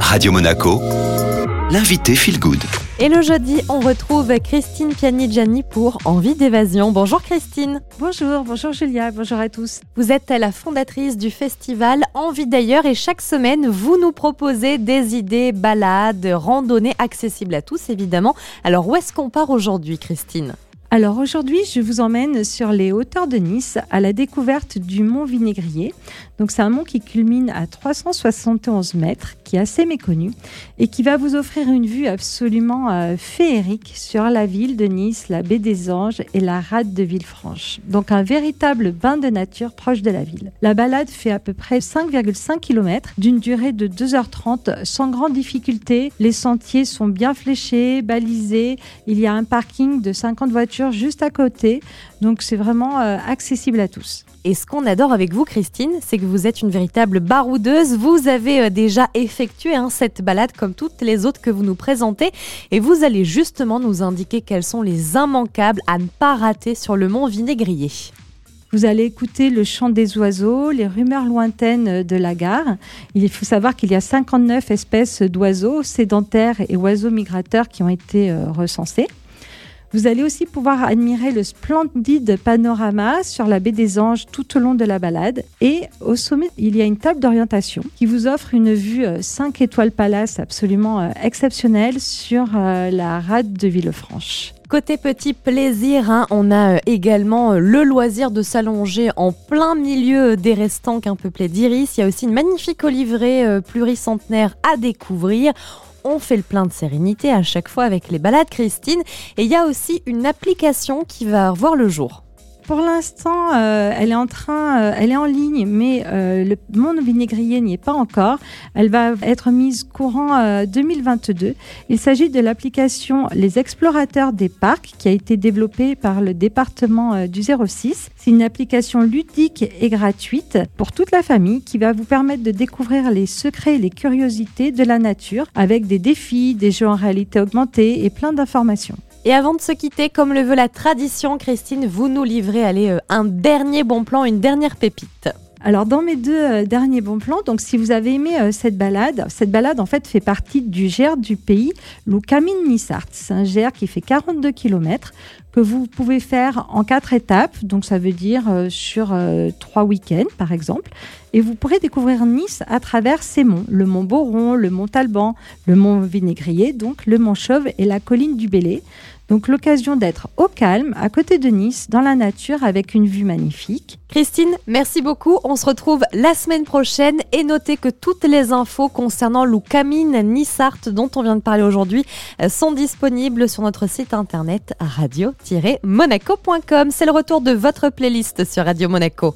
Radio Monaco, l'invité Feel Good. Et le jeudi, on retrouve Christine Pianigiani pour Envie d'évasion. Bonjour Christine. Bonjour, bonjour Julia, bonjour à tous. Vous êtes la fondatrice du festival Envie d'ailleurs et chaque semaine, vous nous proposez des idées, balades, randonnées accessibles à tous évidemment. Alors où est-ce qu'on part aujourd'hui Christine? Alors aujourd'hui, je vous emmène sur les hauteurs de Nice à la découverte du mont Vinaigrier. Donc c'est un mont qui culmine à 371 mètres, qui est assez méconnu et qui va vous offrir une vue absolument euh, féerique sur la ville de Nice, la baie des Anges et la rade de Villefranche. Donc un véritable bain de nature proche de la ville. La balade fait à peu près 5,5 km d'une durée de 2h30 sans grande difficulté. Les sentiers sont bien fléchés, balisés. Il y a un parking de 50 voitures juste à côté. Donc c'est vraiment euh, accessible à tous. Et ce qu'on adore avec vous, Christine, c'est que vous êtes une véritable baroudeuse. Vous avez euh, déjà effectué hein, cette balade comme toutes les autres que vous nous présentez. Et vous allez justement nous indiquer quels sont les immanquables à ne pas rater sur le mont Vinaigrier. Vous allez écouter le chant des oiseaux, les rumeurs lointaines de la gare. Il faut savoir qu'il y a 59 espèces d'oiseaux sédentaires et oiseaux migrateurs qui ont été euh, recensés. Vous allez aussi pouvoir admirer le splendide panorama sur la baie des Anges tout au long de la balade. Et au sommet, il y a une table d'orientation qui vous offre une vue 5 euh, étoiles palace absolument euh, exceptionnelle sur euh, la rade de Villefranche. Côté petit plaisir, hein, on a également le loisir de s'allonger en plein milieu des restants qu'un peuplé d'iris. Il y a aussi une magnifique olivrée pluricentenaire à découvrir on fait le plein de sérénité à chaque fois avec les balades Christine. Et il y a aussi une application qui va voir le jour. Pour l'instant, euh, elle est en train, euh, elle est en ligne, mais euh, le monde vinaigrier n'y est pas encore. Elle va être mise courant 2022. Il s'agit de l'application Les Explorateurs des Parcs, qui a été développée par le département du 06. C'est une application ludique et gratuite pour toute la famille qui va vous permettre de découvrir les secrets et les curiosités de la nature avec des défis, des jeux en réalité augmentée et plein d'informations. Et avant de se quitter, comme le veut la tradition, Christine, vous nous livrez allez, euh, un dernier bon plan, une dernière pépite. Alors dans mes deux euh, derniers bons plans, donc si vous avez aimé euh, cette balade, cette balade en fait fait partie du GR du pays, Loukamine Nissart. C'est un GR qui fait 42 km que vous pouvez faire en quatre étapes, donc ça veut dire sur trois week-ends par exemple. Et vous pourrez découvrir Nice à travers ces monts, le mont Boron, le mont Talban, le mont Vinaigrier, donc le mont Chauve et la colline du Bélé. Donc l'occasion d'être au calme, à côté de Nice, dans la nature, avec une vue magnifique. Christine, merci beaucoup. On se retrouve la semaine prochaine et notez que toutes les infos concernant Loukamine Nissart dont on vient de parler aujourd'hui euh, sont disponibles sur notre site internet radio-monaco.com. C'est le retour de votre playlist sur Radio Monaco.